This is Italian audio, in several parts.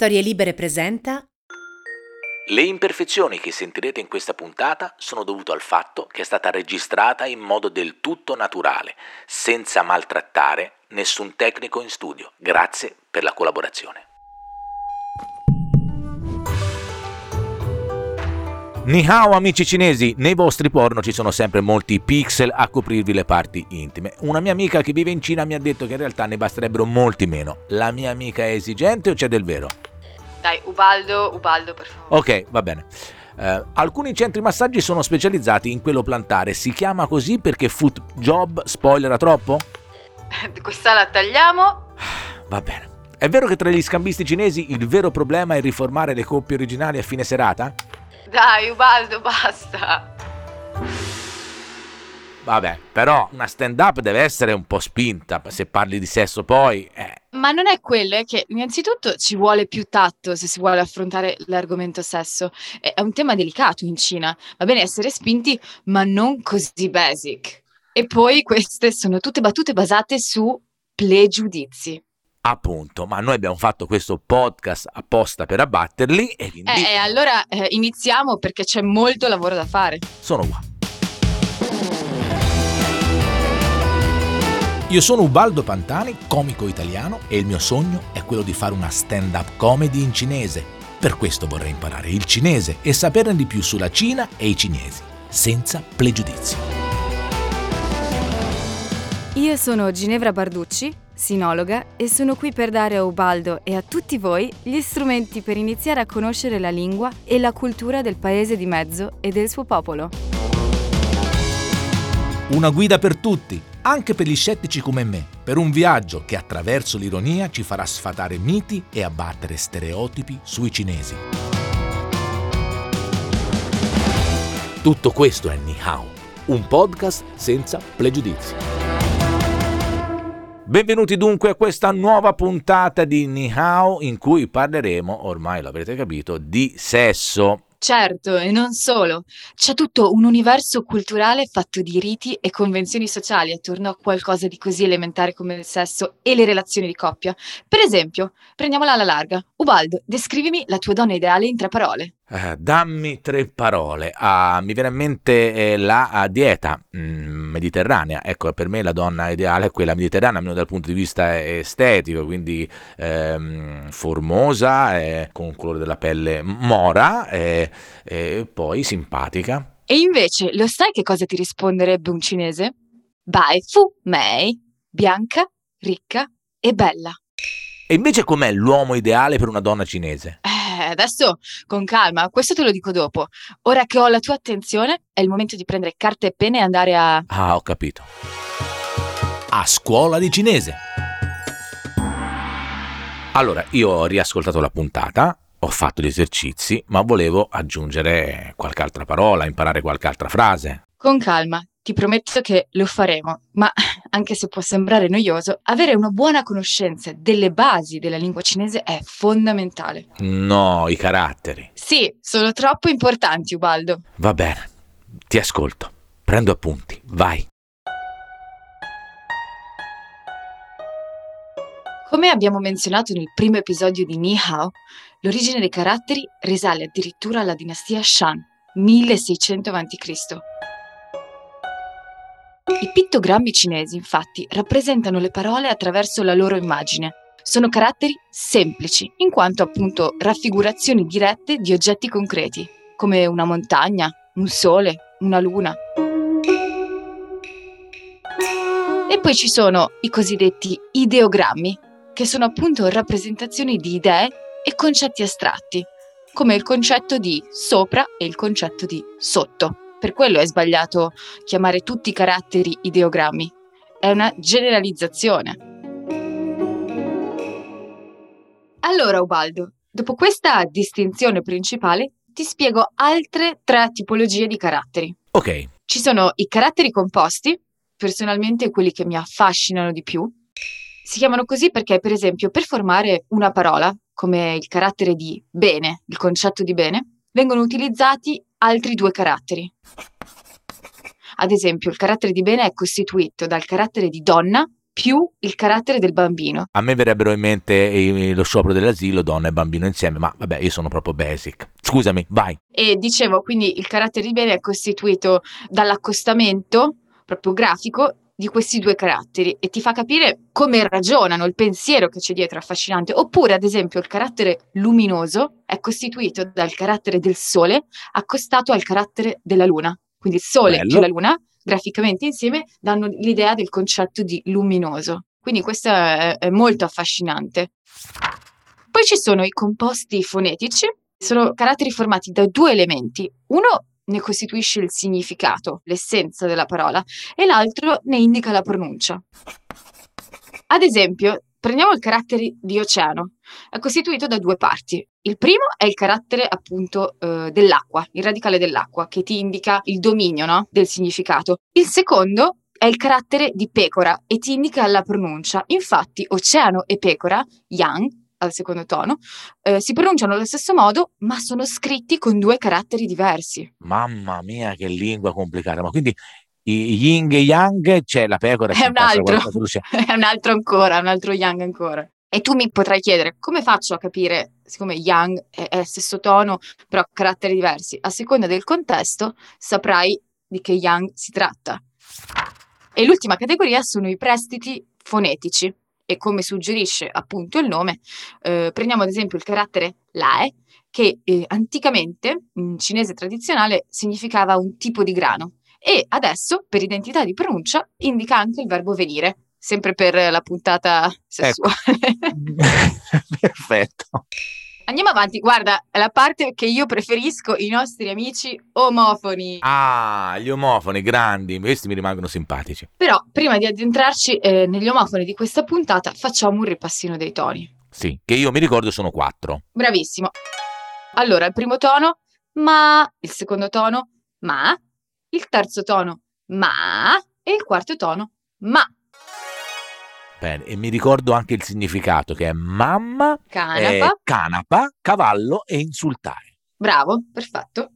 Storie Libere presenta Le imperfezioni che sentirete in questa puntata sono dovute al fatto che è stata registrata in modo del tutto naturale, senza maltrattare nessun tecnico in studio. Grazie per la collaborazione. Ni hao amici cinesi, nei vostri porno ci sono sempre molti pixel a coprirvi le parti intime. Una mia amica che vive in Cina mi ha detto che in realtà ne basterebbero molti meno. La mia amica è esigente o c'è del vero? Dai, Ubaldo, Ubaldo, per favore. Ok, va bene. Eh, alcuni centri massaggi sono specializzati in quello plantare. Si chiama così perché Foot Job spoilera troppo? Questa la tagliamo. Va bene. È vero che tra gli scambisti cinesi il vero problema è riformare le coppie originali a fine serata? Dai, Ubaldo, basta. Vabbè, però una stand-up deve essere un po' spinta. Se parli di sesso poi... Eh. Ma non è quello, è che innanzitutto ci vuole più tatto se si vuole affrontare l'argomento sesso. È un tema delicato in Cina. Va bene essere spinti, ma non così basic. E poi queste sono tutte battute basate su pregiudizi. Appunto, ma noi abbiamo fatto questo podcast apposta per abbatterli e quindi... Eh, allora eh, iniziamo perché c'è molto lavoro da fare. Sono qua. Io sono Ubaldo Pantani, comico italiano, e il mio sogno è quello di fare una stand-up comedy in cinese. Per questo vorrei imparare il cinese e saperne di più sulla Cina e i cinesi, senza pregiudizi. Io sono Ginevra Barducci, sinologa, e sono qui per dare a Ubaldo e a tutti voi gli strumenti per iniziare a conoscere la lingua e la cultura del paese di mezzo e del suo popolo. Una guida per tutti, anche per gli scettici come me, per un viaggio che attraverso l'ironia ci farà sfatare miti e abbattere stereotipi sui cinesi. Tutto questo è Ni Hao, un podcast senza pregiudizi. Benvenuti dunque a questa nuova puntata di Ni Hao in cui parleremo, ormai l'avrete capito, di sesso. Certo, e non solo. C'è tutto un universo culturale fatto di riti e convenzioni sociali attorno a qualcosa di così elementare come il sesso e le relazioni di coppia. Per esempio, prendiamola alla larga. Ubaldo, descrivimi la tua donna ideale in tre parole. Eh, dammi tre parole. Ah, mi viene in mente eh, la ah, dieta mm, mediterranea. Ecco, per me la donna ideale è quella mediterranea, almeno dal punto di vista estetico, quindi ehm, formosa, eh, con un colore della pelle mora e poi simpatica. E invece, lo sai che cosa ti risponderebbe un cinese? Bai fu mei, bianca, ricca e bella. E invece com'è l'uomo ideale per una donna cinese? Adesso con calma, questo te lo dico dopo. Ora che ho la tua attenzione, è il momento di prendere carta e penne e andare a... Ah, ho capito. A scuola di cinese. Allora, io ho riascoltato la puntata, ho fatto gli esercizi, ma volevo aggiungere qualche altra parola, imparare qualche altra frase. Con calma, ti prometto che lo faremo, ma anche se può sembrare noioso, avere una buona conoscenza delle basi della lingua cinese è fondamentale. No, i caratteri. Sì, sono troppo importanti, Ubaldo. Va bene, ti ascolto. Prendo appunti, vai. Come abbiamo menzionato nel primo episodio di Ni Hao, l'origine dei caratteri risale addirittura alla dinastia Shan, 1600 a.C. I pittogrammi cinesi, infatti, rappresentano le parole attraverso la loro immagine. Sono caratteri semplici, in quanto appunto raffigurazioni dirette di oggetti concreti, come una montagna, un sole, una luna. E poi ci sono i cosiddetti ideogrammi, che sono appunto rappresentazioni di idee e concetti astratti, come il concetto di sopra e il concetto di sotto. Per quello è sbagliato chiamare tutti i caratteri ideogrammi. È una generalizzazione. Allora, Ubaldo, dopo questa distinzione principale, ti spiego altre tre tipologie di caratteri. Ok. Ci sono i caratteri composti, personalmente quelli che mi affascinano di più, si chiamano così perché, per esempio, per formare una parola, come il carattere di bene, il concetto di bene, vengono utilizzati altri due caratteri. Ad esempio, il carattere di bene è costituito dal carattere di donna più il carattere del bambino. A me verrebbero in mente lo sciopero dell'asilo, donna e bambino insieme, ma vabbè, io sono proprio basic. Scusami, vai. E dicevo, quindi il carattere di bene è costituito dall'accostamento proprio grafico di questi due caratteri e ti fa capire come ragionano, il pensiero che c'è dietro affascinante. Oppure, ad esempio, il carattere luminoso è costituito dal carattere del sole accostato al carattere della luna. Quindi il sole Bello. più la luna, graficamente insieme, danno l'idea del concetto di luminoso. Quindi questo è, è molto affascinante. Poi ci sono i composti fonetici, sono caratteri formati da due elementi. Uno ne costituisce il significato, l'essenza della parola, e l'altro ne indica la pronuncia. Ad esempio, prendiamo il carattere di oceano. È costituito da due parti. Il primo è il carattere appunto eh, dell'acqua, il radicale dell'acqua, che ti indica il dominio no? del significato. Il secondo è il carattere di pecora e ti indica la pronuncia. Infatti, oceano e pecora, yang, al secondo tono, eh, si pronunciano allo stesso modo, ma sono scritti con due caratteri diversi. Mamma mia, che lingua complicata. Ma quindi i yin e yang c'è la pecora. È un altro, è un altro ancora, un altro yang ancora. E tu mi potrai chiedere come faccio a capire, siccome yang è, è stesso tono, però caratteri diversi, a seconda del contesto saprai di che yang si tratta. E l'ultima categoria sono i prestiti fonetici. E come suggerisce appunto il nome, eh, prendiamo ad esempio il carattere lae, che eh, anticamente in cinese tradizionale significava un tipo di grano e adesso per identità di pronuncia indica anche il verbo venire, sempre per la puntata sessuale. Perfetto. Andiamo avanti, guarda, la parte che io preferisco, i nostri amici omofoni. Ah, gli omofoni grandi, questi mi rimangono simpatici. Però prima di addentrarci eh, negli omofoni di questa puntata facciamo un ripassino dei toni. Sì, che io mi ricordo sono quattro. Bravissimo. Allora, il primo tono, ma, il secondo tono, ma, il terzo tono, ma, e il quarto tono, ma. Bene, e mi ricordo anche il significato che è mamma, Canapa. eh, canapa, cavallo e insultare. Bravo, perfetto.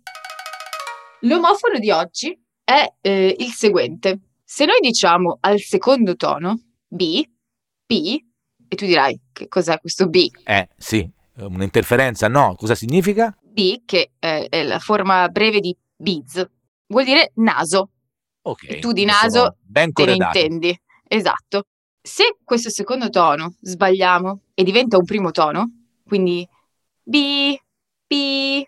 L'omofono di oggi è eh, il seguente. Se noi diciamo al secondo tono B, P, e tu dirai che cos'è questo B? Eh, sì, un'interferenza, no, cosa significa? B, che è, è la forma breve di biz, vuol dire naso. Ok. E tu di naso ben te ne intendi. Esatto. Se questo secondo tono sbagliamo e diventa un primo tono, quindi B, B,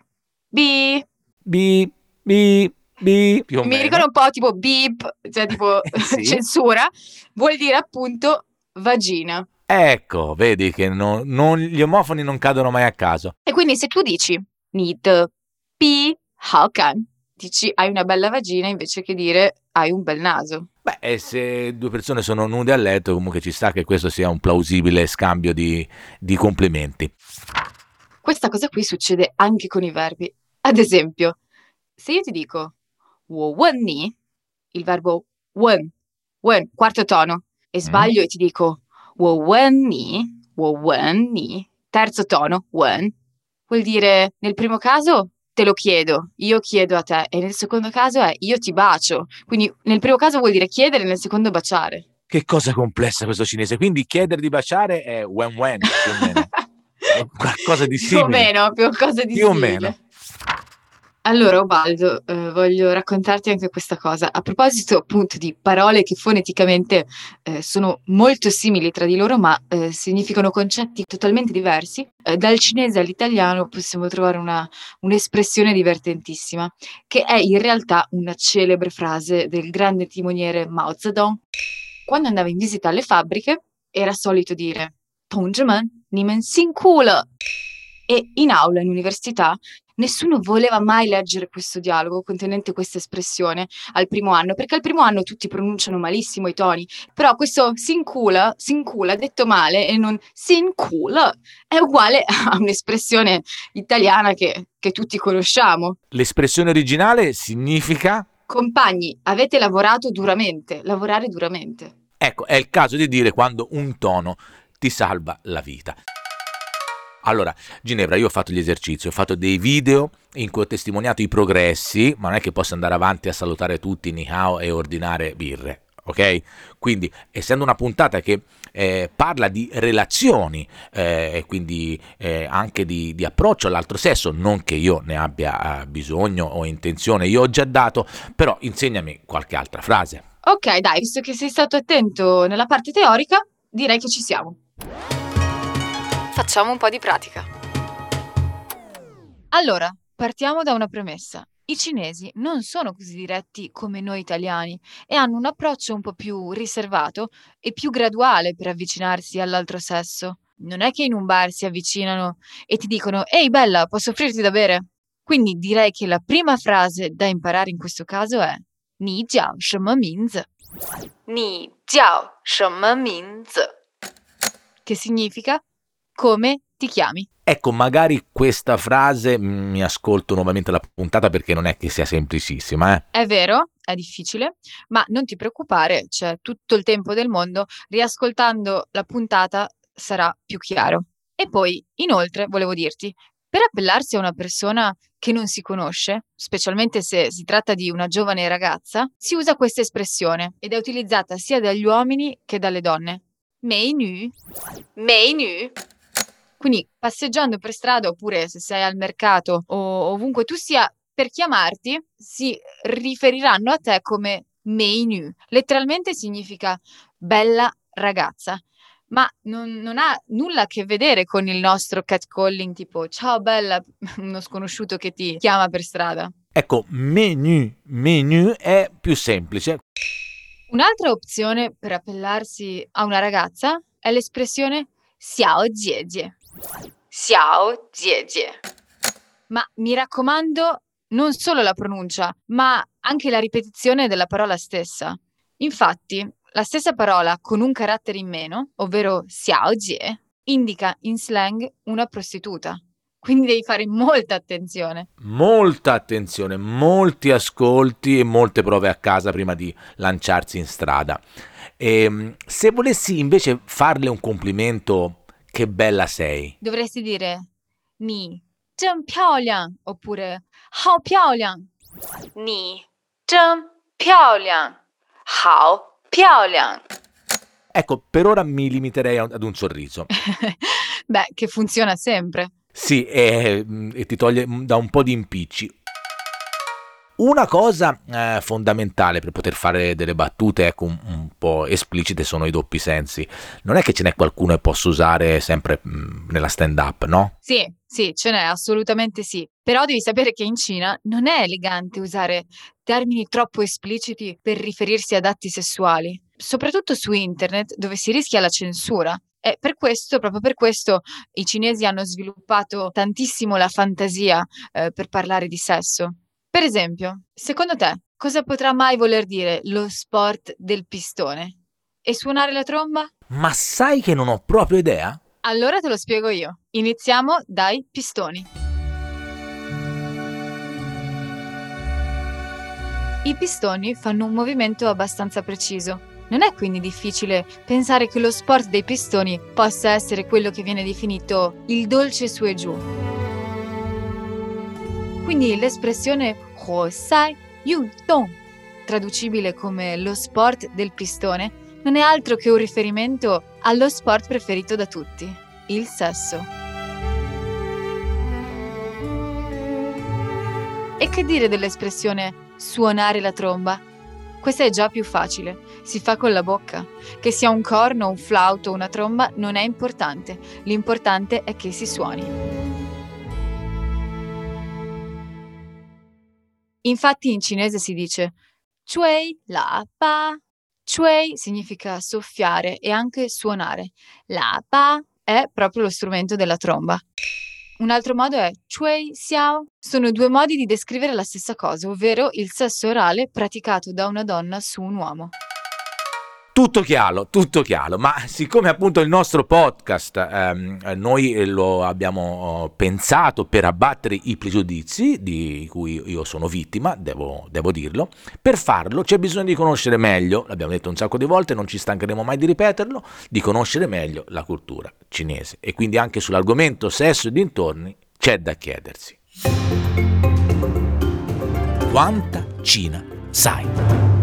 B, Bi, bi, bi, più o mi meno. ricorda un po' tipo beep, cioè tipo Sì. censura, vuol dire appunto vagina. Ecco, vedi che non- non- gli omofoni non cadono mai a caso. E quindi se tu dici de pi hao kan, dici hai una bella vagina invece che dire hai un bel naso. Beh, e se due persone sono nude a letto, comunque ci sta che questo sia un plausibile scambio di, di complimenti. Questa cosa qui succede anche con i verbi. Ad esempio, se io ti dico ni, il verbo wen, wen, quarto tono, e sbaglio e ti dico ni, ni, terzo tono, wen, vuol dire nel primo caso te lo chiedo, io chiedo a te, e nel secondo caso è io ti bacio. Quindi nel primo caso vuol dire chiedere, nel secondo baciare. Che cosa complessa questo cinese. Quindi chiedere di baciare è wen wen, più o meno. Qualcosa di più o simile. meno, più cosa di Più o simile. meno. Allora, Ubaldo, eh, voglio raccontarti anche questa cosa. A proposito appunto di parole che foneticamente eh, sono molto simili tra di loro, ma eh, significano concetti totalmente diversi, eh, dal cinese all'italiano possiamo trovare una, un'espressione divertentissima, che è in realtà una celebre frase del grande timoniere Mao Zedong. Quando andava in visita alle fabbriche, era solito dire: Tongzhimen, nimen sin culo! E in aula, in università, nessuno voleva mai leggere questo dialogo contenente questa espressione al primo anno, perché al primo anno tutti pronunciano malissimo i toni, però questo sincula, sincula detto male e non sincula è uguale a un'espressione italiana che, che tutti conosciamo. L'espressione originale significa Compagni, avete lavorato duramente, lavorare duramente. Ecco, è il caso di dire quando un tono ti salva la vita. Allora, Ginevra, io ho fatto gli esercizi, ho fatto dei video in cui ho testimoniato i progressi, ma non è che posso andare avanti a salutare tutti ni hao e ordinare birre. ok? Quindi, essendo una puntata che eh, parla di relazioni eh, e quindi eh, anche di, di, approccio all'altro sesso, non che io ne abbia eh, bisogno o intenzione, io ho già dato, però insegnami qualche altra frase. Ok, dai, visto che sei stato attento nella parte teorica, direi che ci siamo. Facciamo un po' di pratica. Allora, partiamo da una premessa. I cinesi non sono così diretti come noi italiani e hanno un approccio un po' più riservato e più graduale per avvicinarsi all'altro sesso. Non è che in un bar si avvicinano e ti dicono Ehi bella, posso offrirti da bere? Quindi direi che la prima frase da imparare in questo caso è Ni jiao shenme minzi? Ni jiao shenme minzi? Che significa come ti chiami? Ecco, magari questa frase mm, mi ascolto nuovamente la puntata perché non è che sia semplicissima. Eh? È vero, è difficile, ma non ti preoccupare, c'è tutto il tempo del mondo, riascoltando la puntata sarà più chiaro. E poi, inoltre, volevo dirti, per appellarsi a una persona che non si conosce, specialmente se si tratta di una giovane ragazza, si usa questa espressione ed è utilizzata sia dagli uomini che dalle donne. Mei nu. Mei nu. Quindi passeggiando per strada oppure se sei al mercato o ovunque tu sia, per chiamarti si riferiranno a te come menu. Letteralmente significa bella ragazza, ma non, non, ha nulla a che vedere con il nostro catcalling tipo ciao bella, uno sconosciuto che ti chiama per strada. Ecco, menu, menu è più semplice. Un'altra opzione per appellarsi a una ragazza è l'espressione xiao jie Xiao Jie Ma mi raccomando, non solo la pronuncia, ma anche la ripetizione della parola stessa. Infatti, la stessa parola con un carattere in meno, ovvero Xiao Jie, indica in slang una prostituta. Quindi devi fare molta attenzione. Molta attenzione, molti ascolti e molte prove a casa prima di lanciarsi in strada. E, ehm, se volessi invece farle un complimento che bella sei. Dovresti dire Ni zhen piaoliang oppure Hao piaoliang. Ni zhen piaoliang. Hao piaoliang. Ecco, per ora mi limiterei ad un sorriso. Beh, che funziona sempre. Sì, e, e ti toglie da un po' di impicci. Una cosa eh, fondamentale per poter fare delle battute ecco, un, un, po' esplicite sono i doppi sensi. Non è che ce n'è qualcuno che posso usare sempre mh, mm, nella stand up, no? Sì, sì, ce n'è, assolutamente sì. Però devi sapere che in Cina non è elegante usare termini troppo espliciti per riferirsi ad atti sessuali, soprattutto su internet dove si rischia la censura. E per questo, proprio per questo, i cinesi hanno sviluppato tantissimo la fantasia eh, per parlare di sesso. Per esempio, secondo te, cosa potrà mai voler dire lo sport del pistone? E suonare la tromba? Ma sai che non ho proprio idea? Allora te lo spiego io. Iniziamo dai pistoni. I pistoni fanno un movimento abbastanza preciso. Non è quindi difficile pensare che lo sport dei pistoni possa essere quello che viene definito il dolce su e giù. Quindi l'espressione Huo Sai Yu Dong, traducibile come lo sport del pistone, non è altro che un riferimento allo sport preferito da tutti, il sesso. E che dire dell'espressione suonare la tromba? Questa è già più facile, si fa con la bocca. Che sia un corno, un flauto o una tromba non è importante, l'importante è che si suoni. Infatti in cinese si dice Chui la pa. Chui significa soffiare e anche suonare. La pa è proprio lo strumento della tromba. Un altro modo è chui xiao. Sono due modi di descrivere la stessa cosa, ovvero il sesso orale praticato da una donna su un uomo. Tutto chiaro, tutto chiaro, ma siccome appunto il nostro podcast ehm, noi lo abbiamo oh, pensato per abbattere i pregiudizi di cui io sono vittima, devo, devo, dirlo, per farlo c'è bisogno di conoscere meglio, l'abbiamo detto un sacco di volte, non ci stancheremo mai di ripeterlo, di conoscere meglio la cultura cinese e quindi anche sull'argomento sesso e dintorni c'è da chiedersi. Quanta Cina sai?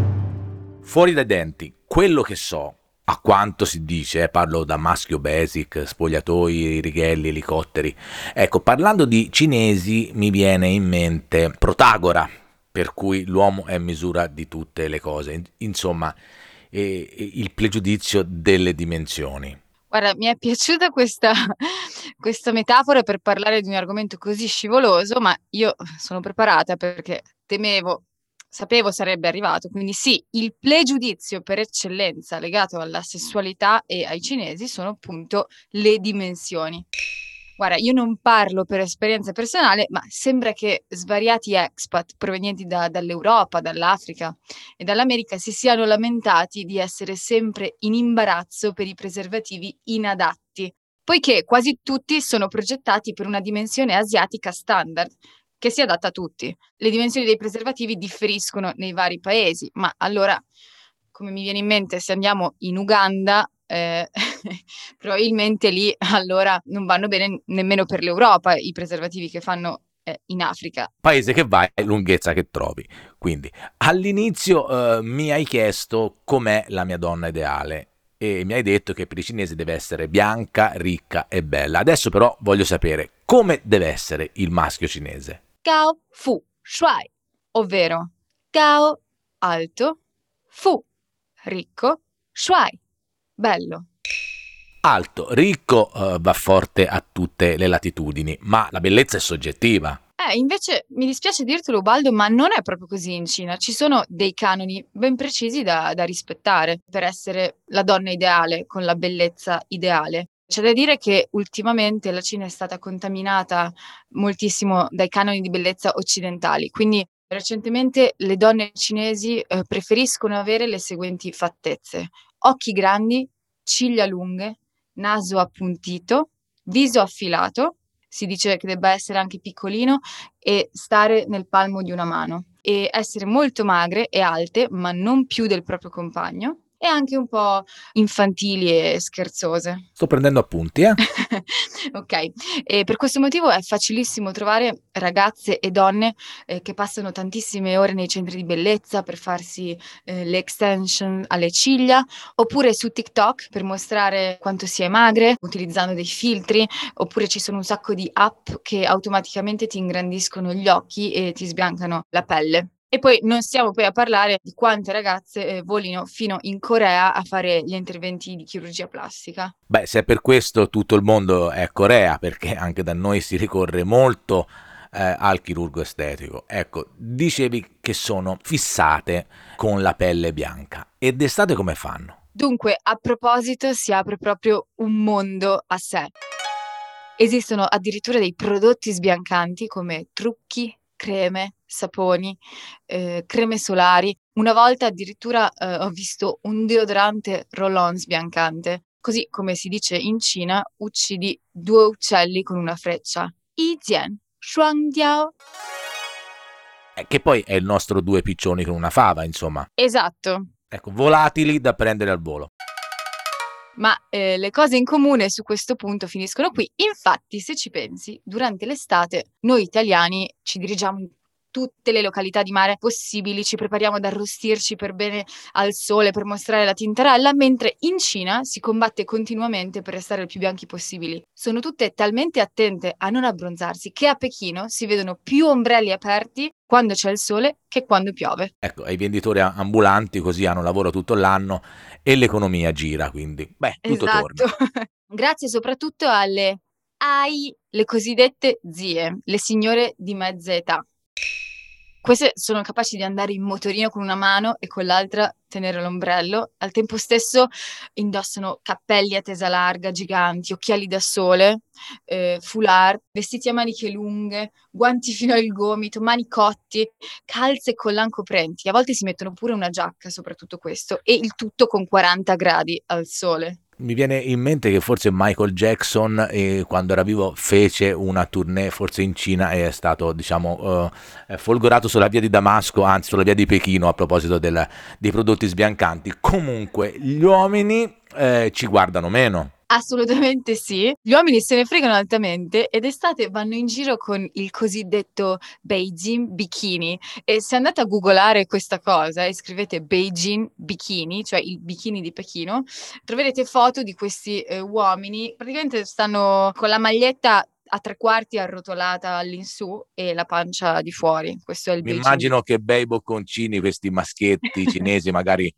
Fuori dai denti, quello che so, a quanto si dice, eh, parlo da maschio basic, spogliatoi, righelli, elicotteri. Ecco, parlando di cinesi mi viene in mente Protagora, per cui l'uomo è misura di tutte le cose. Insomma, eh, il pregiudizio delle dimensioni. Guarda, mi è piaciuta questa, questa metafora per parlare di un argomento così scivoloso, ma io sono preparata perché temevo sapevo sarebbe arrivato. Quindi sì, il pregiudizio per eccellenza legato alla sessualità e ai cinesi sono appunto le dimensioni. Guarda, io non parlo per esperienza personale, ma sembra che svariati expat provenienti da, dall'Europa, dall'Africa e dall'America si siano lamentati di essere sempre in imbarazzo per i preservativi inadatti, poiché quasi tutti sono progettati per una dimensione asiatica standard, che si adatta a tutti. Le dimensioni dei preservativi differiscono nei vari paesi, ma allora, come mi viene in mente, se andiamo in Uganda, eh, probabilmente lì allora non vanno bene nemmeno per l'Europa i preservativi che fanno eh, in Africa. Paese che vai lunghezza che trovi. Quindi all'inizio eh, mi hai chiesto com'è la mia donna ideale e mi hai detto che per i cinesi deve essere bianca, ricca e bella. Adesso però voglio sapere come deve essere il maschio cinese. Gao Fu Shuai, ovvero Gao alto, Fu ricco, Shuai bello. Alto, ricco uh, va forte a tutte le latitudini, ma la bellezza è soggettiva. Eh, invece mi dispiace dirtelo Ubaldo, ma non è proprio così in Cina. Ci sono dei canoni ben precisi da, da rispettare per essere la donna ideale, con la bellezza ideale. C'è da dire che ultimamente la Cina è stata contaminata moltissimo dai canoni di bellezza occidentali, quindi recentemente le donne cinesi eh, preferiscono avere le seguenti fattezze: occhi grandi, ciglia lunghe, naso appuntito, viso affilato, si dice che debba essere anche piccolino e stare nel palmo di una mano. E essere molto magre e alte, ma non più del proprio compagno e anche un po' infantili e scherzose. Sto prendendo appunti, eh? ok, e per questo motivo è facilissimo trovare ragazze e donne eh, che passano tantissime ore nei centri di bellezza per farsi eh, le extension alle ciglia, oppure su TikTok per mostrare quanto si è magre, utilizzando dei filtri, oppure ci sono un sacco di app che automaticamente ti ingrandiscono gli occhi e ti sbiancano la pelle. E poi non stiamo poi a parlare di quante ragazze eh, volino fino in Corea a fare gli interventi di chirurgia plastica. Beh, se è per questo tutto il mondo è Corea, perché anche da noi si ricorre molto eh, al chirurgo estetico. Ecco, dicevi che sono fissate con la pelle bianca. E d'estate come fanno? Dunque, a proposito, si apre proprio un mondo a sé. Esistono addirittura dei prodotti sbiancanti come trucchi, creme, saponi, eh, creme solari. Una volta addirittura eh, ho visto un deodorante roll-on sbiancante. Così come si dice in Cina, uccidi due uccelli con una freccia. Yi Jian, Shuang Diao. Eh, che poi è il nostro due piccioni con una fava, insomma. Esatto. Ecco, volatili da prendere al volo. Ma eh, le cose in comune su questo punto finiscono qui. Infatti, se ci pensi, durante l'estate noi italiani ci dirigiamo tutte le località di mare possibili, ci prepariamo ad arrostirci per bene al sole, per mostrare la tintarella, mentre in Cina si combatte continuamente per restare il più bianchi possibili. Sono tutte talmente attente a non abbronzarsi che a Pechino si vedono più ombrelli aperti quando c'è il sole che quando piove. Ecco, ai venditori ambulanti così hanno lavoro tutto l'anno e l'economia gira, quindi beh, tutto esatto. torna. Grazie soprattutto alle AI, le cosiddette zie, le signore di mezza età. Queste sono capaci di andare in motorino con una mano e con l'altra tenere l'ombrello. Al tempo stesso indossano cappelli a tesa larga, giganti, occhiali da sole, eh, foulard, vestiti a maniche lunghe, guanti fino al gomito, manicotti, calze e collan coprenti. A volte si mettono pure una giacca, soprattutto questo, e il tutto con 40 gradi al sole mi viene in mente che forse Michael Jackson eh, quando era vivo fece una tournée forse in Cina e è stato diciamo uh, folgorato sulla via di Damasco anzi sulla via di Pechino a proposito del, dei prodotti sbiancanti. Comunque gli uomini eh, ci guardano meno Assolutamente sì. Gli uomini se ne fregano altamente ed estate vanno in giro con il cosiddetto Beijing bikini e se andate a googolare questa cosa e scrivete Beijing bikini, cioè il bikini di Pechino, troverete foto di questi eh, uomini, praticamente stanno con la maglietta a tre quarti arrotolata all'insù e la pancia di fuori. Questo è il Mi immagino che bei bocconcini, questi maschietti cinesi magari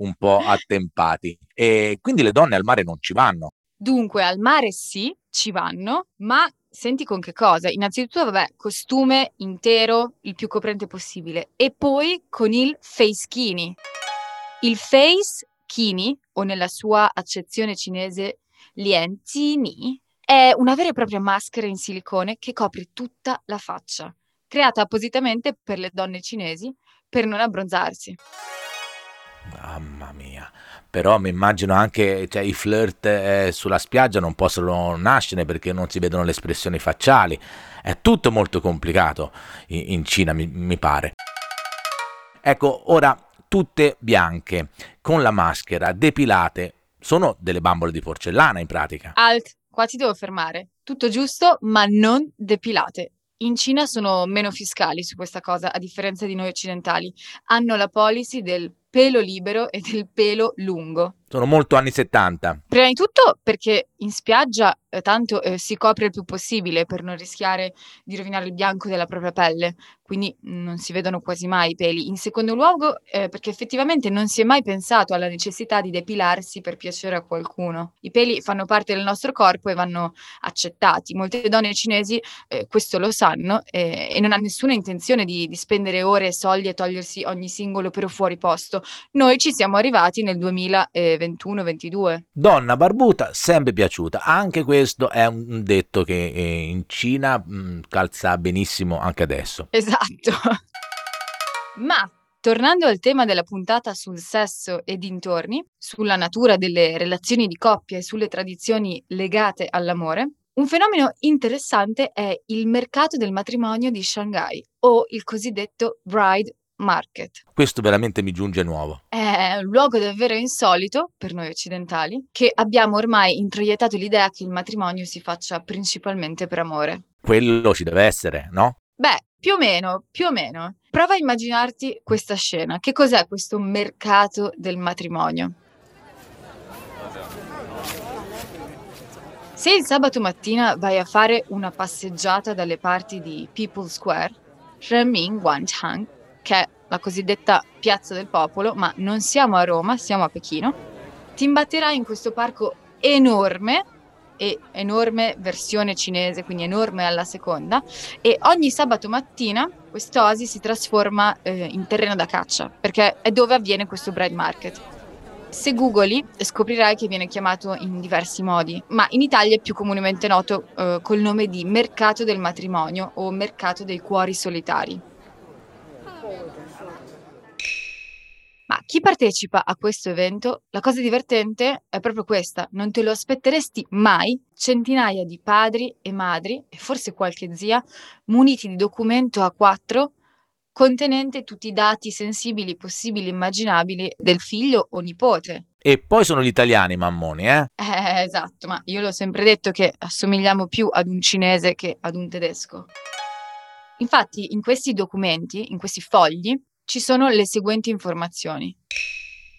un po' attempati. E quindi le donne al mare non ci vanno. Dunque, al mare sì, ci vanno, ma senti con che cosa? Innanzitutto, vabbè, costume intero, il più coprente possibile, e poi con il face kini. Il face kini, o nella sua accezione cinese lienzini, è una vera e propria maschera in silicone che copre tutta la faccia, creata appositamente per le donne cinesi per non abbronzarsi. Mamma mia, però mi immagino anche cioè, i flirt eh, sulla spiaggia non possono nascere perché non si vedono le espressioni facciali. È tutto molto complicato in, in Cina, mi, mi pare. Ecco, ora tutte bianche, con la maschera, depilate, sono delle bambole di porcellana in pratica. Alt, qua ti devo fermare. Tutto giusto, ma non depilate. In Cina sono meno fiscali su questa cosa, a differenza di noi occidentali. Hanno la policy del pelo libero e del pelo lungo. Sono molto anni 70. Prima di tutto perché in spiaggia eh, tanto eh, si copre il più possibile per non rischiare di rovinare il bianco della propria pelle, quindi non si vedono quasi mai i peli. In secondo luogo eh, perché effettivamente non si è mai pensato alla necessità di depilarsi per piacere a qualcuno. I peli fanno parte del nostro corpo e vanno accettati. Molte donne cinesi eh, questo lo sanno e non hanno nessuna intenzione di, di spendere ore e soldi a togliersi ogni singolo pelo fuori posto. Noi ci siamo arrivati nel 2021-22. Donna barbuta, sempre piaciuta. Anche questo è un detto che eh, in Cina mh, mm, calza benissimo anche adesso. Esatto. Ma Tornando al tema della puntata sul sesso e dintorni, sulla natura delle relazioni di coppia e sulle tradizioni legate all'amore, un fenomeno interessante è il mercato del matrimonio di Shanghai o il cosiddetto bride market. Questo veramente mi giunge nuovo. È un luogo davvero insolito per noi occidentali, che abbiamo ormai introiettato l'idea che il matrimonio si faccia principalmente per amore. Quello ci deve essere, no? Beh, più o meno, più o meno. Prova a immaginarti questa scena. Che cos'è questo mercato del matrimonio? Se il sabato mattina vai a fare una passeggiata dalle parti di People Square, Renmin Wanchang che è la cosiddetta Piazza del Popolo, ma non siamo a Roma, siamo a Pechino. Ti imbatterai in questo parco enorme e enorme versione cinese, quindi enorme alla seconda, e ogni sabato mattina quest'oasi si trasforma eh, in terreno da caccia, perché è dove avviene questo bride market. Se googoli scoprirai che viene chiamato in diversi modi, ma in Italia è più comunemente noto eh, col nome di mercato del matrimonio o mercato dei cuori solitari. Ma chi partecipa a questo evento, la cosa divertente è proprio questa, non te lo aspetteresti mai centinaia di padri e madri, e forse qualche zia, muniti di documento A4 contenente tutti i dati sensibili possibili e immaginabili del figlio o nipote. E poi sono gli italiani mammoni, eh? Eh, esatto, ma io l'ho sempre detto che assomigliamo più ad un cinese che ad un tedesco. Infatti, in questi documenti, in questi fogli, ci sono le seguenti informazioni.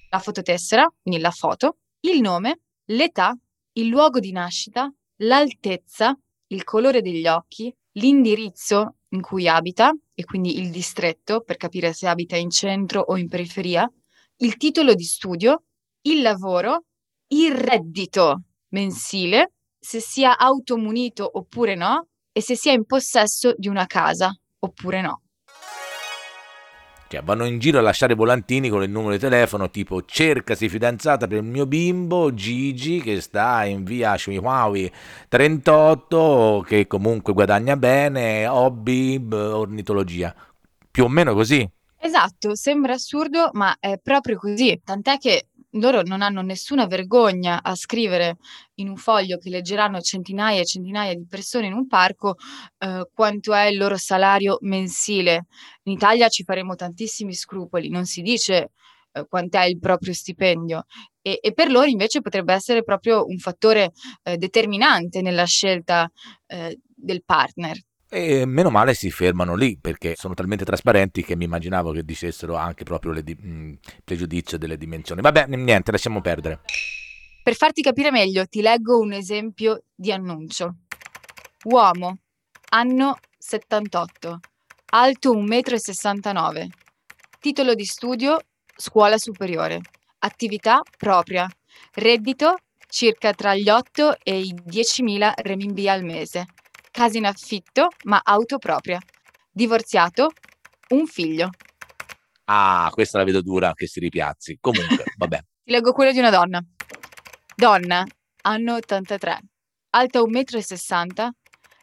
La fototessera, quindi la foto, il nome, l'età, il luogo di nascita, l'altezza, il colore degli occhi, l'indirizzo in cui abita e quindi il distretto per capire se abita in centro o in periferia, il titolo di studio, il lavoro, il reddito mensile, se sia automunito oppure no e se sia in possesso di una casa oppure no. Cioè, vanno in giro a lasciare volantini con il numero di telefono tipo cercasi fidanzata per il mio bimbo Gigi che sta in via Shuihuawi 38 che comunque guadagna bene, hobby, ornitologia. Più o meno così. Esatto, sembra assurdo, ma è proprio così. Tant'è che loro non hanno nessuna vergogna a scrivere in un foglio che leggeranno centinaia e centinaia di persone in un parco eh, quanto è il loro salario mensile. In Italia ci faremo tantissimi scrupoli, non si dice eh, quant'è il proprio stipendio e, e, per loro invece potrebbe essere proprio un fattore eh, determinante nella scelta eh, del partner. E meno male si fermano lì perché sono talmente trasparenti che mi immaginavo che dicessero anche proprio il di- pregiudizio delle dimensioni. Vabbè, niente, lasciamo perdere. Per farti capire meglio, ti leggo un esempio di annuncio. Uomo, anno 78, alto 1,69 m, titolo di studio scuola superiore, attività propria, reddito circa tra gli 8 e i 10.000 renminbi al mese casa in affitto, ma auto propria. Divorziato, un figlio. Ah, questa la vedo dura che si ripiazzi. Comunque, vabbè. Ti leggo quello di una donna. Donna, anno 83, alta 1,60 m,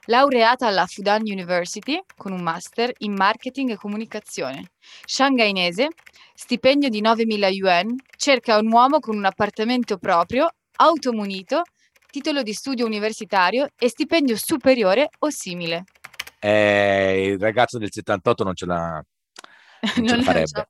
laureata alla Fudan University con un master in marketing e comunicazione. Shanghainese, stipendio di 9.000 yuan, cerca un uomo con un appartamento proprio, automunito titolo di studio universitario e stipendio superiore o simile. Eh, il ragazzo del 78 non ce la, non ce la farebbe.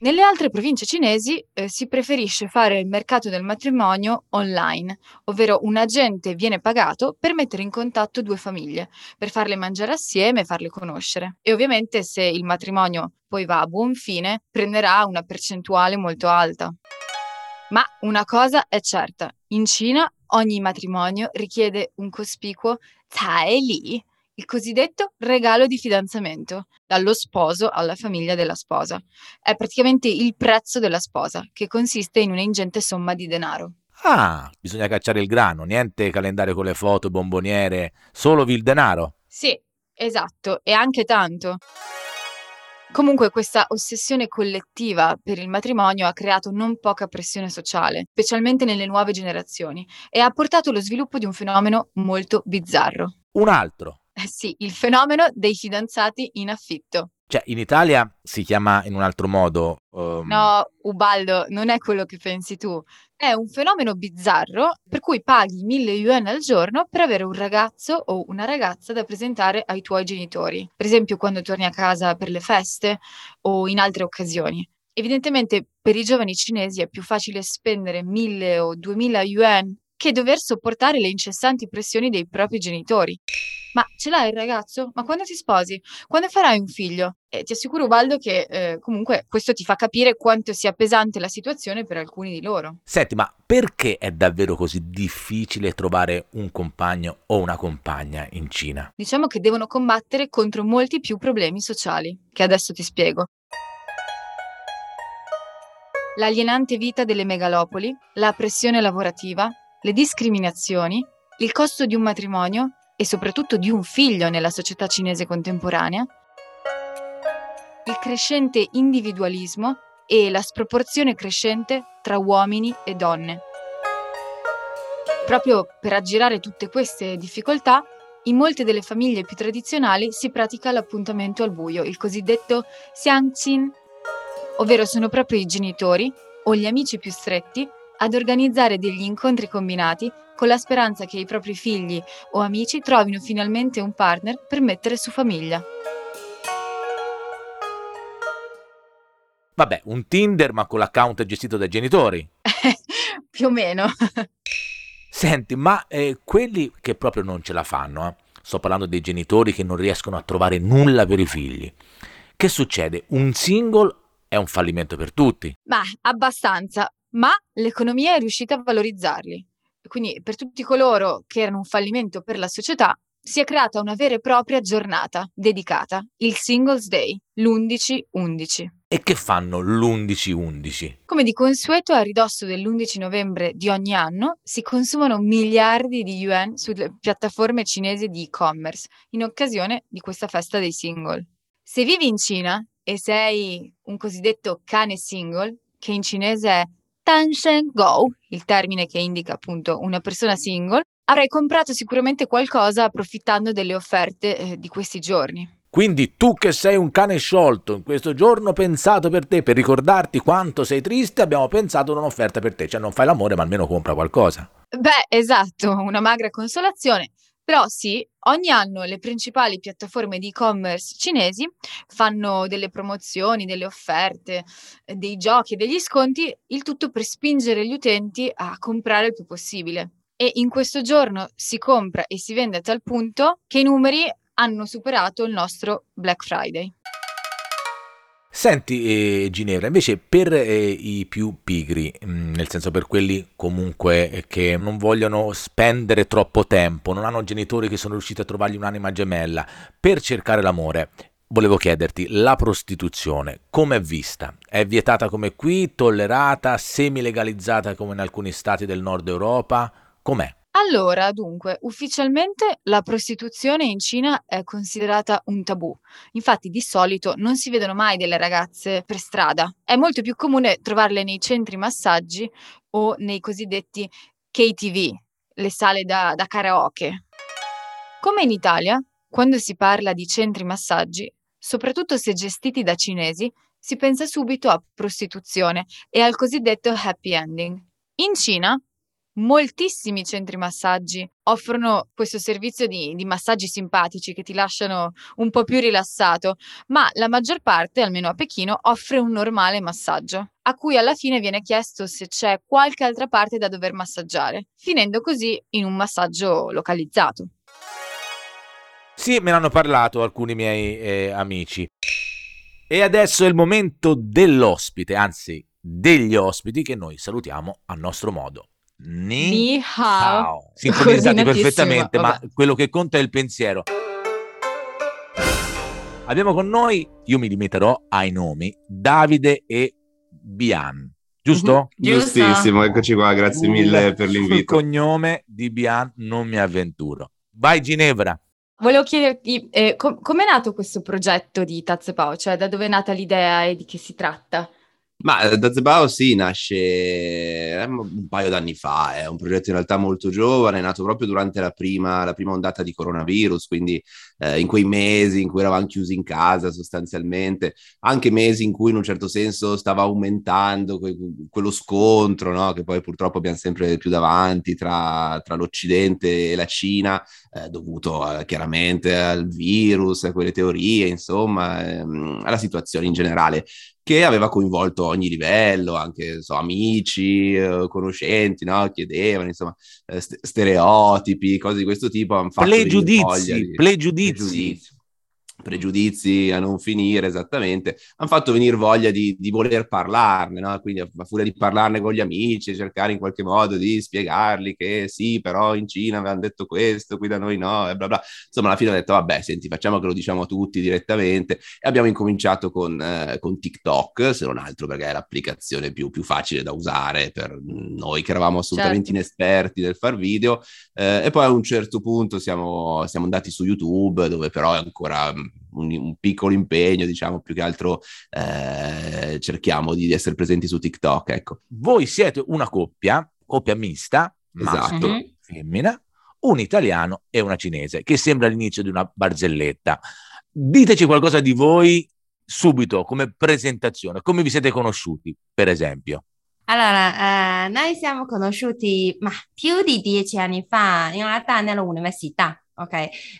Nelle altre province cinesi eh, si preferisce fare il mercato del matrimonio online, ovvero un agente viene pagato per mettere in contatto due famiglie, per farle mangiare assieme e farle conoscere. E ovviamente se il matrimonio poi va a buon fine, prenderà una percentuale molto alta. Ma una cosa è certa, in Cina ogni matrimonio richiede un cospicuo Tai Li, il cosiddetto regalo di fidanzamento, dallo sposo alla famiglia della sposa. È praticamente il prezzo della sposa, che consiste in un'ingente somma di denaro. Ah, bisogna cacciare il grano, niente calendario con le foto, bomboniere, solo il denaro. Sì, esatto, e anche tanto. Comunque questa ossessione collettiva per il matrimonio ha creato non poca pressione sociale, specialmente nelle nuove generazioni, e ha portato allo sviluppo di un fenomeno molto bizzarro. Un altro. Eh sì, il fenomeno dei fidanzati in affitto. Cioè, in Italia si chiama in un altro modo. Um... No, Ubaldo, non è quello che pensi tu. È un fenomeno bizzarro per cui paghi 1000 yuan al giorno per avere un ragazzo o una ragazza da presentare ai tuoi genitori. Per esempio, quando torni a casa per le feste o in altre occasioni. Evidentemente per i giovani cinesi è più facile spendere 1000 o 2000 yuan che dover sopportare le incessanti pressioni dei propri genitori. Ma ce l'hai il ragazzo? Ma quando ti sposi? Quando farai un figlio? E ti assicuro, Ubaldo, che eh, comunque questo ti fa capire quanto sia pesante la situazione per alcuni di loro. Senti, ma perché è davvero così difficile trovare un compagno o una compagna in Cina? Diciamo che devono combattere contro molti più problemi sociali, che adesso ti spiego. L'alienante vita delle megalopoli, la pressione lavorativa, le discriminazioni, il costo di un matrimonio e soprattutto di un figlio nella società cinese contemporanea, il crescente individualismo e la sproporzione crescente tra uomini e donne. Proprio per aggirare tutte queste difficoltà, in molte delle famiglie più tradizionali si pratica l'appuntamento al buio, il cosiddetto xiangqin, ovvero sono proprio i genitori o gli amici più stretti ad organizzare degli incontri combinati con la speranza che i propri figli o amici trovino finalmente un partner per mettere su famiglia. Vabbè, un Tinder ma con l'account gestito dai genitori. Più o meno. Senti, ma eh, quelli che proprio non ce la fanno, eh? sto parlando dei genitori che non riescono a trovare nulla per i figli. Che succede? Un single è un fallimento per tutti. Ma abbastanza ma l'economia è riuscita a valorizzarli. Quindi per tutti coloro che erano un fallimento per la società, si è creata una vera e propria giornata dedicata, il Singles Day, l'11-11. E che fanno l'11-11? Come di consueto, a ridosso dell'11 novembre di ogni anno si consumano miliardi di yuan sulle piattaforme cinesi di e-commerce in occasione di questa festa dei single. Se vivi in Cina e sei un cosiddetto cane single, che in cinese è Tanshen Go, il termine che indica appunto una persona single, avrai comprato sicuramente qualcosa approfittando delle offerte eh, di questi giorni. Quindi tu che sei un cane sciolto, in questo giorno pensato per te, per ricordarti quanto sei triste, abbiamo pensato ad un'offerta per te, cioè non fai l'amore ma almeno compra qualcosa. Beh, esatto, una magra consolazione. Però sì, ogni anno le principali piattaforme di e-commerce cinesi fanno delle promozioni, delle offerte, eh, dei giochi degli sconti, il tutto per spingere gli utenti a comprare il più possibile. E in questo giorno si compra e si vende a tal punto che i numeri hanno superato il nostro Black Friday. Senti eh, Ginevra, invece per eh, i più pigri, mh, mm, nel senso per quelli comunque che non vogliono spendere troppo tempo, non hanno genitori che sono riusciti a trovargli un'anima gemella, per cercare l'amore, volevo chiederti, la prostituzione come è vista? È vietata come qui, tollerata, semi-legalizzata come in alcuni stati del nord Europa? Com'è? Allora, dunque, ufficialmente la prostituzione in Cina è considerata un tabù. Infatti, di solito non si vedono mai delle ragazze per strada. È molto più comune trovarle nei centri massaggi o nei cosiddetti KTV, le sale da, da karaoke. Come in Italia, quando si parla di centri massaggi, soprattutto se gestiti da cinesi, si pensa subito a prostituzione e al cosiddetto happy ending. In Cina Moltissimi centri massaggi offrono questo servizio di, di, massaggi simpatici che ti lasciano un po' più rilassato, ma la maggior parte, almeno a Pechino, offre un normale massaggio, a cui alla fine viene chiesto se c'è qualche altra parte da dover massaggiare, finendo così in un massaggio localizzato. Sì, me ne hanno parlato alcuni miei eh, amici. E adesso è il momento dell'ospite, anzi degli ospiti che noi salutiamo a nostro modo. Ni, Ni hao. hao. Sincronizzati perfettamente, vabbè. ma quello che conta è il pensiero. Abbiamo con noi, io mi limiterò ai nomi, Davide e Bian. Giusto? Mm-hmm. Giustissimo, eccoci qua, grazie mille per l'invito. Il cognome di Bian non mi avventuro. Vai Ginevra. Volevo chiederti eh, com- com'è nato questo progetto di Tazze Pao, cioè da dove è nata l'idea e di che si tratta? Ma eh, da Zebao sì, nasce eh, un paio d'anni fa, è un progetto in realtà molto giovane, è nato proprio durante la prima, la prima ondata di coronavirus, quindi eh, in quei mesi in cui eravamo chiusi in casa sostanzialmente, anche mesi in cui in un certo senso stava aumentando que- quello scontro, no? che poi purtroppo abbiamo sempre più davanti tra, tra l'Occidente e la Cina, eh, dovuto eh, chiaramente al virus, a quelle teorie, insomma, ehm, alla situazione in generale che aveva coinvolto ogni livello, anche so, amici, eh, conoscenti, no? chiedevano, insomma, eh, st- stereotipi, cose di questo tipo. Pregiudizi, di... pregiudizi. pregiudizi pregiudizi a non finire esattamente, hanno fatto venire voglia di, di voler parlarne, no? quindi a, furia di parlarne con gli amici, cercare in qualche modo di spiegargli che sì, però in Cina avevano detto questo, qui da noi no, e bla bla. Insomma, alla fine ho detto, vabbè, senti, facciamo che lo diciamo a tutti direttamente e abbiamo incominciato con, eh, con TikTok, se non altro perché è l'applicazione più, più, facile da usare per noi che eravamo assolutamente certo. inesperti nel far video eh, e poi a un certo punto siamo, siamo andati su YouTube dove però è ancora un, un, piccolo impegno, diciamo, più che altro eh, cerchiamo di essere presenti su TikTok, ecco. Voi siete una coppia, coppia mista, esatto. maschio, mm-hmm. femmina, un italiano e una cinese, che sembra l'inizio di una barzelletta. Diteci qualcosa di voi subito come presentazione, come vi siete conosciuti, per esempio. Allora, eh, noi siamo conosciuti ma più di dieci anni fa, in realtà nell'università. Ok,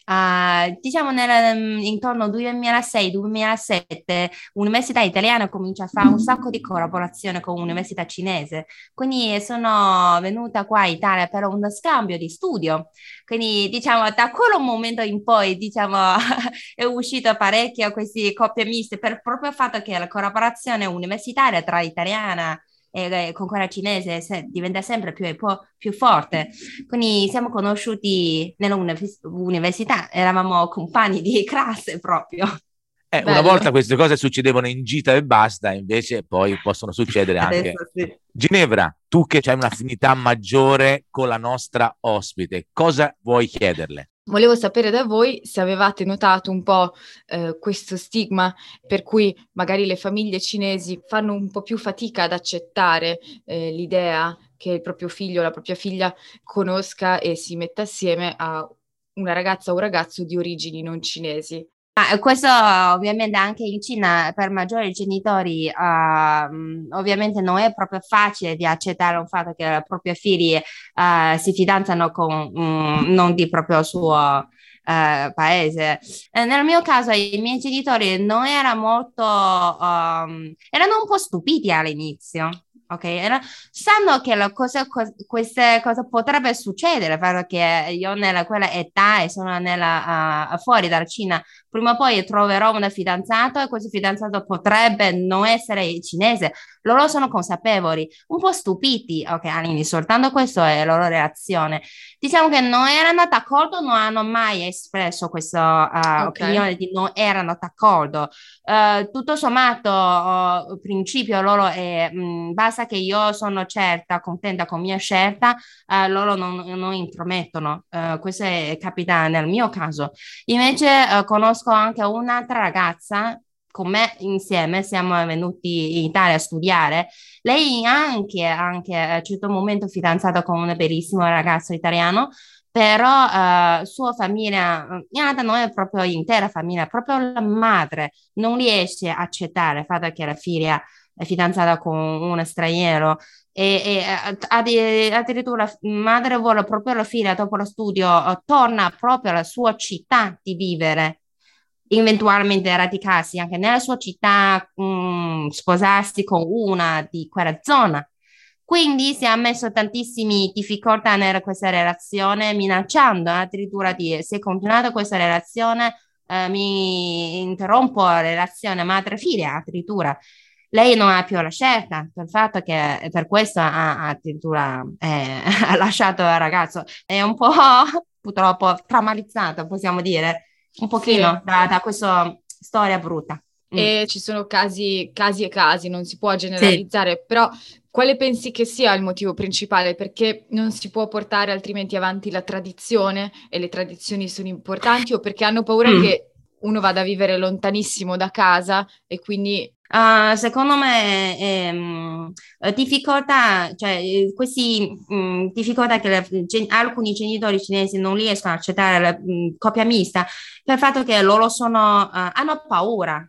uh, diciamo nel, mm, intorno al 2006-2007 l'università italiana comincia a fare un sacco di collaborazione con l'università cinese, quindi sono venuta qua in Italia per uno scambio di studio, quindi diciamo da quel momento in poi diciamo è uscito parecchio queste coppie miste per proprio il fatto che la collaborazione universitaria tra italiana e con quella cinese se, diventa sempre più, più, forte. Quindi siamo conosciuti nell'università, eravamo compagni di classe proprio. Eh, una volta queste cose succedevano in gita e basta, invece poi possono succedere anche. Sì. Ginevra, tu che hai un'affinità maggiore con la nostra ospite, cosa vuoi chiederle? Volevo sapere da voi se avevate notato un po' eh, questo stigma per cui magari le famiglie cinesi fanno un po' più fatica ad accettare eh, l'idea che il proprio figlio o la propria figlia conosca e si metta assieme a una ragazza o un ragazzo di origini non cinesi. Ah, questo ovviamente anche in Cina per maggiori genitori uh, ovviamente non è proprio facile di accettare un fatto che i propri figli uh, si fidanzano con um, non di proprio suo uh, paese. E nel mio caso i miei genitori non erano molto, um, erano un po' stupiti all'inizio ok? sanno che la cosa, co- queste cose potrebbe succedere perché io nella quella età e sono nella, uh, fuori dalla Cina, prima o poi troverò un fidanzato e questo fidanzato potrebbe non essere cinese. Loro sono consapevoli, un po' stupiti, ok, all'inizio, soltanto questa è la loro reazione. Diciamo che non erano d'accordo, non hanno mai espresso questa uh, okay. opinione di non erano d'accordo. Uh, tutto sommato, uh, principio loro è, mh, mm, basta che io sono certa, contenta con mia scelta, uh, loro non, non intromettono. Questo è, capita nel mio caso. Invece uh, conosco anche un'altra ragazza con me insieme siamo venuti in Italia a studiare. Lei anche, anche a un certo momento fidanzata con un bellissimo ragazzo italiano, però uh, sua famiglia, in realtà non è proprio l'intera famiglia, proprio la madre non riesce a accettare il fatto che la figlia è fidanzata con un straniero e, e addirittura la madre vuole proprio la figlia dopo lo studio torna proprio alla sua città di vivere eventualmente radicarsi anche nella sua città, mh, mm, sposarsi con una di quella zona. Quindi si è messo tantissime difficoltà in questa relazione, minacciando addirittura di se continuate questa relazione eh, mi interrompo la relazione madre-figlia addirittura lei non ha più la scelta per fatto che per questo ha addirittura eh, ha lasciato il ragazzo. È un po' purtroppo traumatizzato, possiamo dire, un pochino sì. da, da questa storia brutta. Mm. E ci sono casi, casi e casi, non si può generalizzare, sì. però quale pensi che sia il motivo principale? Perché non si può portare altrimenti avanti la tradizione e le tradizioni sono importanti o perché hanno paura mm. che uno vada a vivere lontanissimo da casa e quindi Uh, secondo me ehm, difficoltà, cioè eh, questi mh, difficoltà che le, gen, alcuni genitori cinesi non riescono a accettare la mh, coppia mista per il fatto che loro sono, uh, hanno paura.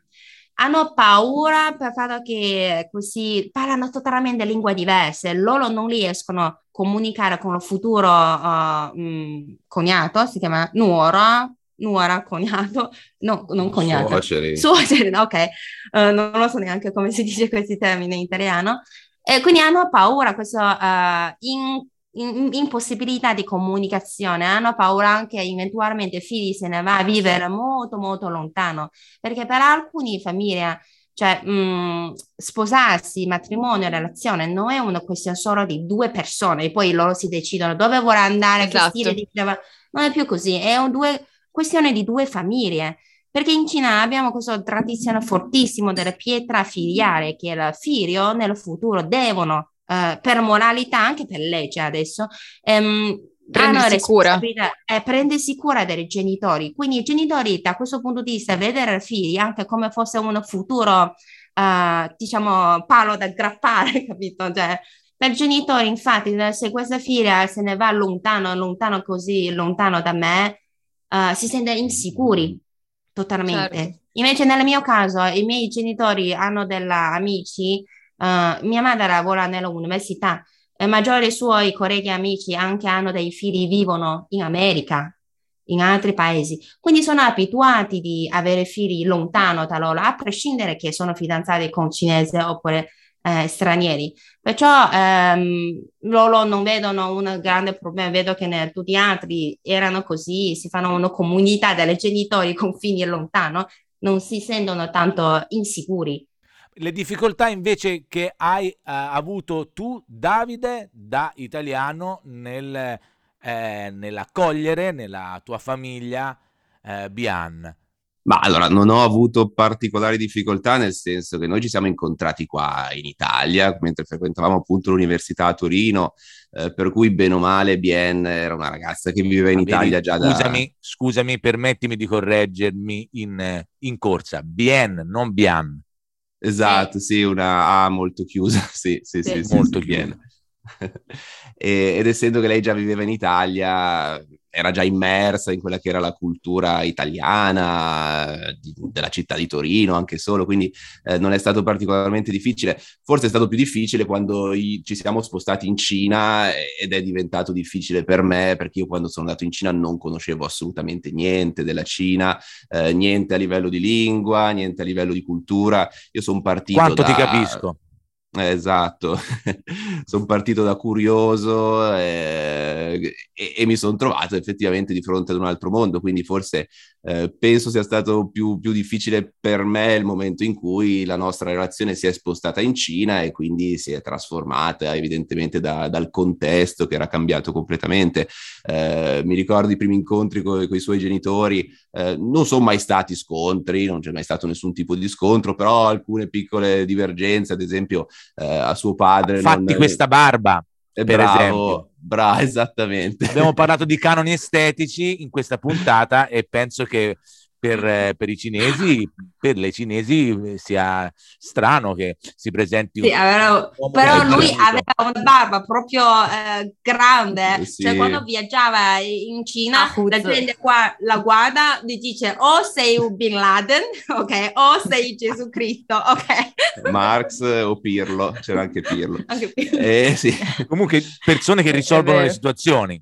Hanno paura per il fatto che questi parlano totalmente lingue diverse, loro non riescono a comunicare con il futuro uh, mh, cognato, si chiama nuora, nuora, cognato, no, non cognato. Suoceri. Suoceri, ok, uh, non lo so neanche come si dice questi termini in italiano. E quindi hanno paura, questa uh, in, in, impossibilità di comunicazione, hanno paura anche eventualmente figli se ne va a vivere molto molto lontano, perché per alcune famiglie cioè, mh, mm, sposarsi, matrimonio, relazione non è una questione solo di due persone e poi loro si decidono dove vorrà andare, esatto. che stile di. Non è più così, è un due questione di due famiglie. Perché in Cina abbiamo questa tradizione fortissima della pietra filiale, che il figlio nel futuro devono, eh, per moralità, anche per legge adesso, ehm, prendersi cura. Eh, prendersi cura dei genitori. Quindi i genitori, da questo punto di vista, vedere i figli anche come fosse un futuro, uh, diciamo, palo da aggrappare, capito? Cioè, per i genitori, infatti, se questa figlia se ne va lontano, lontano così, lontano da me, uh, si sente insicuri totalmente. Certo. Invece nel mio caso i miei genitori hanno degli amici, uh, mia madre lavora nell'università, i maggiori suoi colleghi e amici anche hanno dei figli vivono in America, in altri paesi, quindi sono abituati di avere figli lontano da loro, a prescindere che sono fidanzati con cinesi oppure eh, stranieri. Perciò ehm, loro non vedono un grande problema, vedo che ne, tutti gli altri erano così, si fanno una comunità delle genitori con figli lontano, non si sentono tanto insicuri. Le difficoltà invece che hai uh, avuto tu, Davide, da italiano, nel, eh, nell'accogliere nella tua famiglia eh, Bian? Ma allora, non ho avuto particolari difficoltà, nel senso che noi ci siamo incontrati qua in Italia, mentre frequentavamo appunto l'università a Torino, eh, per cui bene o male Bien era una ragazza che viveva in Italia già da... Scusami, scusami, permettimi di correggermi in, in corsa. Bien, non Bian. Esatto, sì, una A molto chiusa, sì, sì, sì, sì, molto sì, chiusa. e, ed essendo che lei già viveva in Italia, era già immersa in quella che era la cultura italiana di, della città di Torino, anche solo, quindi eh, non è stato particolarmente difficile. Forse è stato più difficile quando i, ci siamo spostati in Cina ed è diventato difficile per me perché io quando sono andato in Cina non conoscevo assolutamente niente della Cina, eh, niente a livello di lingua, niente a livello di cultura. Io sono partito Quanto da... ti capisco? Esatto, sono partito da curioso eh, e, e, mi sono trovato effettivamente di fronte ad un altro mondo, quindi forse eh, penso sia stato più, più, difficile per me il momento in cui la nostra relazione si è spostata in Cina e quindi si è trasformata evidentemente da, dal contesto che era cambiato completamente. Eh, mi ricordo i primi incontri con, con i suoi genitori, eh, non sono mai stati scontri, non c'è mai stato nessun tipo di scontro, però alcune piccole divergenze, ad esempio eh, a suo padre... Fatti non... questa barba. Per bravo, esempio. bravo, esattamente. Abbiamo parlato di canoni estetici in questa puntata e penso che per, eh, per, i cinesi, per le cinesi eh, sia strano che si presenti. Sì, aveva, però lui aveva una barba proprio eh, grande, eh, sì. cioè quando viaggiava in Cina, ah, la gente qua la guarda e dice o sei un Bin Laden, ok, o sei Gesù Cristo, ok. Marx o Pirlo, c'era anche Pirlo. Anche Pirlo. Eh, sì. Comunque persone che risolvono le situazioni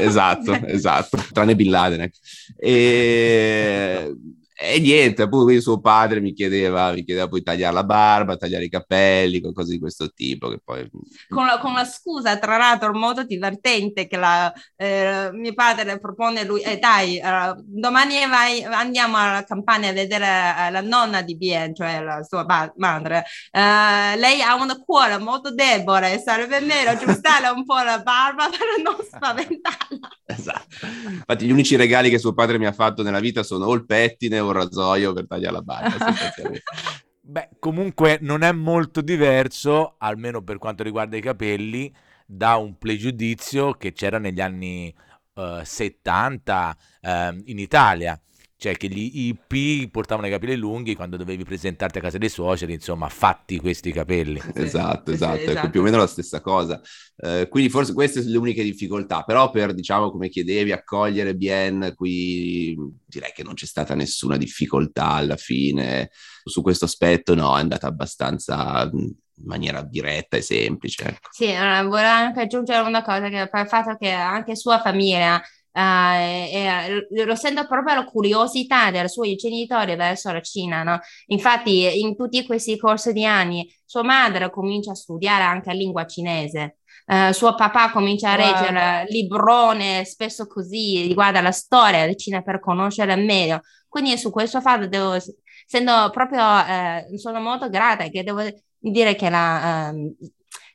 esatto, esatto, tranne Bin Laden. Ecco. E e niente, appunto, suo padre mi chiedeva, mi chiedeva poi tagliare la barba, tagliare i capelli, qualcosa di questo tipo. Che poi... con, la, con la scusa, tra l'altro, molto divertente che la, eh, mio padre propone lui, eh, dai, uh, domani vai, andiamo alla campagna a vedere uh, la nonna di Bien, cioè la sua ba- madre. Uh, lei ha un cuore molto debole, sarebbe meglio aggiustare un po' la barba per non spaventarla. Esatto. Infatti gli unici regali che suo padre mi ha fatto nella vita sono o il pettine o un rasoio per tagliare la barba. Beh, comunque non è molto diverso, almeno per quanto riguarda i capelli, da un pregiudizio che c'era negli anni uh, 70 uh, in Italia cioè che gli hippie portavano i capelli lunghi quando dovevi presentarti a casa dei suoceri, insomma, fatti questi capelli. Esatto, esatto, ecco, esatto. più o meno la stessa cosa. Eh, quindi forse queste sono le uniche difficoltà, però per, diciamo, come chiedevi, accogliere Bien, qui direi che non c'è stata nessuna difficoltà alla fine. Su questo aspetto no, è andata abbastanza in maniera diretta e semplice. Ecco. Sì, volevo anche aggiungere una cosa, che per il fatto che anche sua famiglia E, e, lo sento proprio la curiosità dei suoi genitori verso la Cina, no? Infatti, in tutti questi corsi di anni, sua madre comincia a studiare anche lingua cinese. Uh, suo papà comincia a leggere wow. librone, spesso così, riguarda la storia della Cina per conoscere meglio. Quindi su questo fatto devo, sento proprio, uh, sono molto grata che devo dire che la, uh,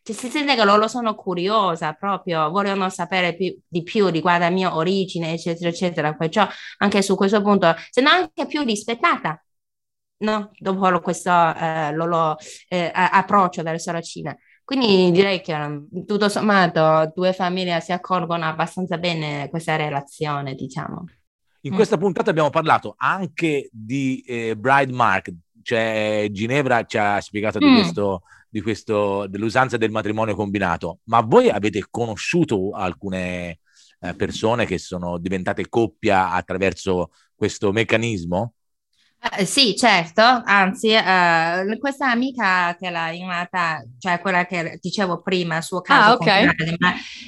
cioè, si sente che loro sono curiosa proprio, vogliono sapere più, di più riguardo la mia origine, eccetera, eccetera. Perciò anche su questo punto sono anche più rispettata, no? Dopo questo eh, loro eh, approccio verso la Cina. Quindi direi che tutto sommato due famiglie si accorgono abbastanza bene questa relazione, diciamo. In mm. questa puntata abbiamo parlato anche di eh, Bride Mark, cioè Ginevra ci ha spiegato mm. di questo di questo, dell'usanza del matrimonio combinato, ma voi avete conosciuto alcune eh, persone che sono diventate coppia attraverso questo meccanismo? Eh, sì, certo, anzi, eh, questa amica che l'ha realtà, cioè quella che dicevo prima, il suo caso, ah, okay.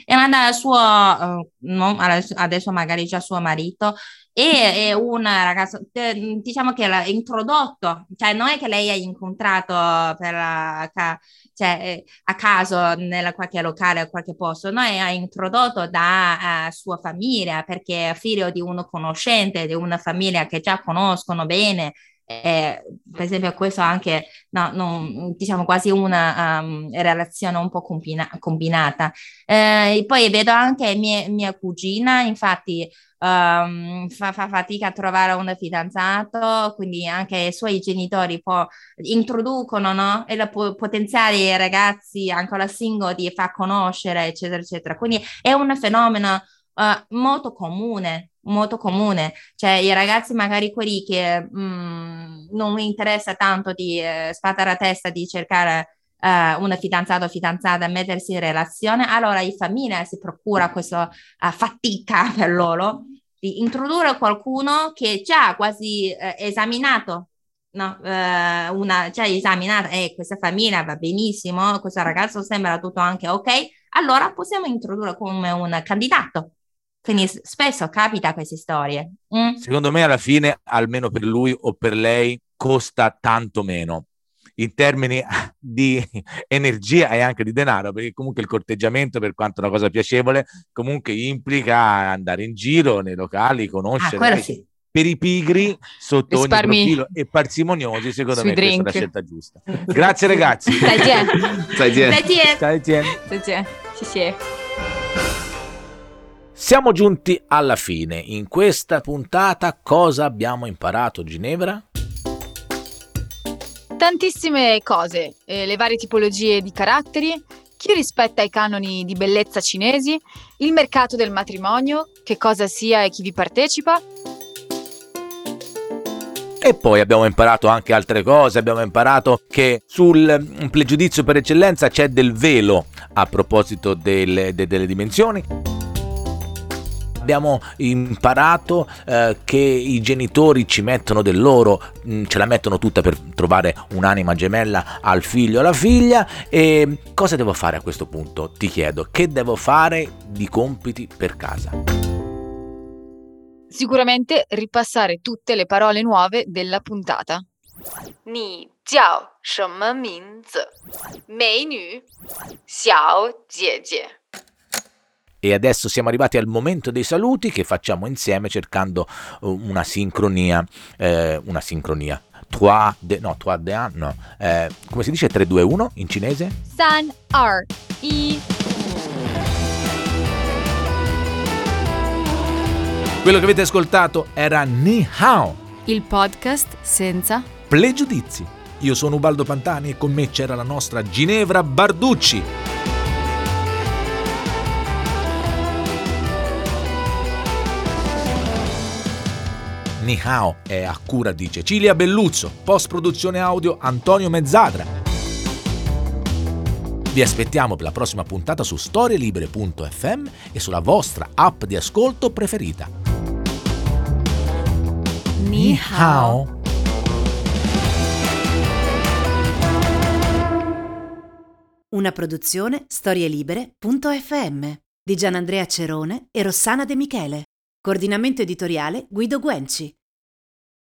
è andata suo, uh, non, adesso magari già suo marito, e è una ragazza, diciamo che l'ha introdotto, cioè non è che lei ha incontrato per la, cioè, eh, a caso nella qualche locale o qualche posto, no? ha introdotto da uh, sua famiglia perché è figlio di uno conoscente, di una famiglia che già conoscono bene, eh, per esempio questo anche no, non, diciamo quasi una um, relazione un po' combina- combinata eh, poi vedo anche mia, mia cugina infatti um, fa, fa, fatica a trovare un fidanzato quindi anche i suoi genitori poi introducono no? e la po- potenziali ragazzi ancora single di far conoscere eccetera eccetera quindi è un fenomeno uh, molto comune molto comune, cioè i ragazzi magari quelli che mh, mm, non interessa tanto di eh, sfatare a testa di cercare eh, un fidanzato o fidanzata mettersi in relazione, allora la famiglia si procura questa uh, fatica per loro di introdurre qualcuno che già quasi eh, esaminato no, eh, una già esaminata, eh, questa famiglia va benissimo, questo ragazzo sembra tutto anche ok, allora possiamo introdurre come un candidato. Quindi spesso capita queste storie. Mm? Secondo me alla fine, almeno per lui o per lei, costa tanto meno in termini di energia e anche di denaro, perché comunque il corteggiamento, per quanto è una cosa piacevole, comunque implica andare in giro nei locali, conoscere. Ah, sì. Per i pigri sotto Risparmi ogni profilo e parsimoniosi, secondo me drink. questa è la scelta giusta. Grazie ragazzi. Stai Siamo giunti alla fine. In questa puntata cosa abbiamo imparato, Ginevra? Tantissime cose, eh, le varie tipologie di caratteri, chi rispetta i canoni di bellezza cinesi, il mercato del matrimonio, che cosa sia e chi vi partecipa. E poi abbiamo imparato anche altre cose, abbiamo imparato che sul pregiudizio per eccellenza c'è del velo a proposito delle, de, delle dimensioni abbiamo imparato eh, che i genitori ci mettono del loro, mh, mm, ce la mettono tutta per trovare un'anima gemella al figlio o alla figlia e cosa devo fare a questo punto? Ti chiedo, che devo fare di compiti per casa? Sicuramente ripassare tutte le parole nuove della puntata. Ni jiao 什么名字?美女小姐姐 E adesso siamo arrivati al momento dei saluti che facciamo insieme cercando uh, una sincronia, eh, una sincronia. Trois de, no, trois de un, no. Eh, come si dice 3, 2, 1 in cinese? San, R, I. Quello che avete ascoltato era Ni Hao, il podcast senza pregiudizi. Io sono Ubaldo Pantani e con me c'era la nostra Ginevra Barducci. Nihao è a cura di Cecilia Belluzzo, post produzione audio Antonio Mezzadra. Vi aspettiamo per la prossima puntata su storielibere.fm e sulla vostra app di ascolto preferita. Nihao. Una produzione storielibere.fm di Gianandrea Cerone e Rossana De Michele. Coordinamento editoriale Guido Guenci.